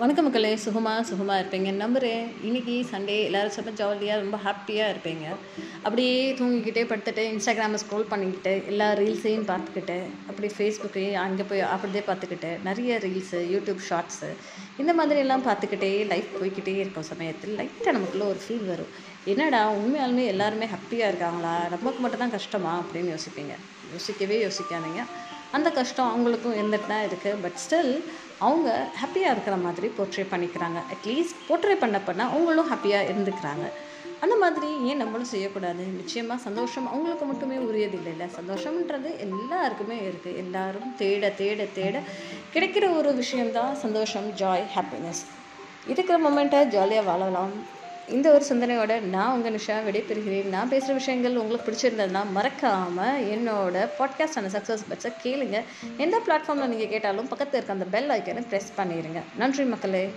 வணக்க மக்களே சுகமாக சுகமாக இருப்பீங்க. நம்புகிறேன் இன்றைக்கி சண்டே எல்லோரும் செம்ம ஜாலியாக ரொம்ப ஹாப்பியாக இருப்பீங்க. அப்படியே தூங்கிக்கிட்டே படுத்துட்டு இன்ஸ்டாகிராமை ஸ்க்ரோல் பண்ணிக்கிட்டு எல்லா ரீல்ஸையும் பார்த்துக்கிட்டு அப்படி ஃபேஸ்புக்கையும் அங்கே போய் அப்படியே பார்த்துக்கிட்டு நிறைய ரீல்ஸு யூடியூப் ஷார்ட்ஸு இந்த மாதிரி எல்லாம் பார்த்துக்கிட்டே லைஃப் போய்க்கிட்டே இருக்கும் சமயத்தில். லைட்டாக நமக்குள்ளே ஒரு ஃபீல் வரும். என்னடா உண்மையாலுமே எல்லாருமே ஹாப்பியாக இருக்காங்களா? நமக்கு மட்டும் தான் கஷ்டமா? அப்படின்னு யோசிப்பீங்க. யோசிக்கவே யோசிக்காதீங்க. அந்த கஷ்டம் அவங்களுக்கும் இருந்துட்டு தான் இருக்குது பட் ஸ்டில் அவங்க ஹாப்பியாக இருக்கிற மாதிரி போர்ட்ரே பண்ணிக்கிறாங்க. அட்லீஸ்ட் போர்ட்ரே பண்ண பண்ண அவங்களும் ஹாப்பியாக இருந்துக்கிறாங்க. அந்த மாதிரி ஏன் நம்மளும் செய்யக்கூடாது? நிச்சயமாக சந்தோஷம் அவங்களுக்கு மட்டுமே உரியது இல்லைல்ல சந்தோஷம்ன்றது எல்லாருக்குமே இருக்குது எல்லாரும் தேட தேட தேட கிடைக்கிற ஒரு விஷயம்தான் சந்தோஷம் ஜாய் ஹாப்பினஸ் இருக்கிற மொமெண்ட்டை ஜாலியாக வாழலாம். இந்த ஒரு சிந்தனையோட நான் உங்கள் நிஷா விடைபெறுகிறேன். நான் பேசுகிற விஷயங்கள் உங்களுக்கு பிடிச்சிருந்ததுன்னா மறக்காமல் என்னோட பாட்காஸ்டான சக்ஸஸ் பட்ஸை கேளுங்க. எந்த பிளாட்ஃபார்மில் நீங்கள் கேட்டாலும் பக்கத்தில் இருக்க அந்த பெல் ஐக்கனை ப்ரெஸ் பண்ணிடுங்க நன்றி மக்களே.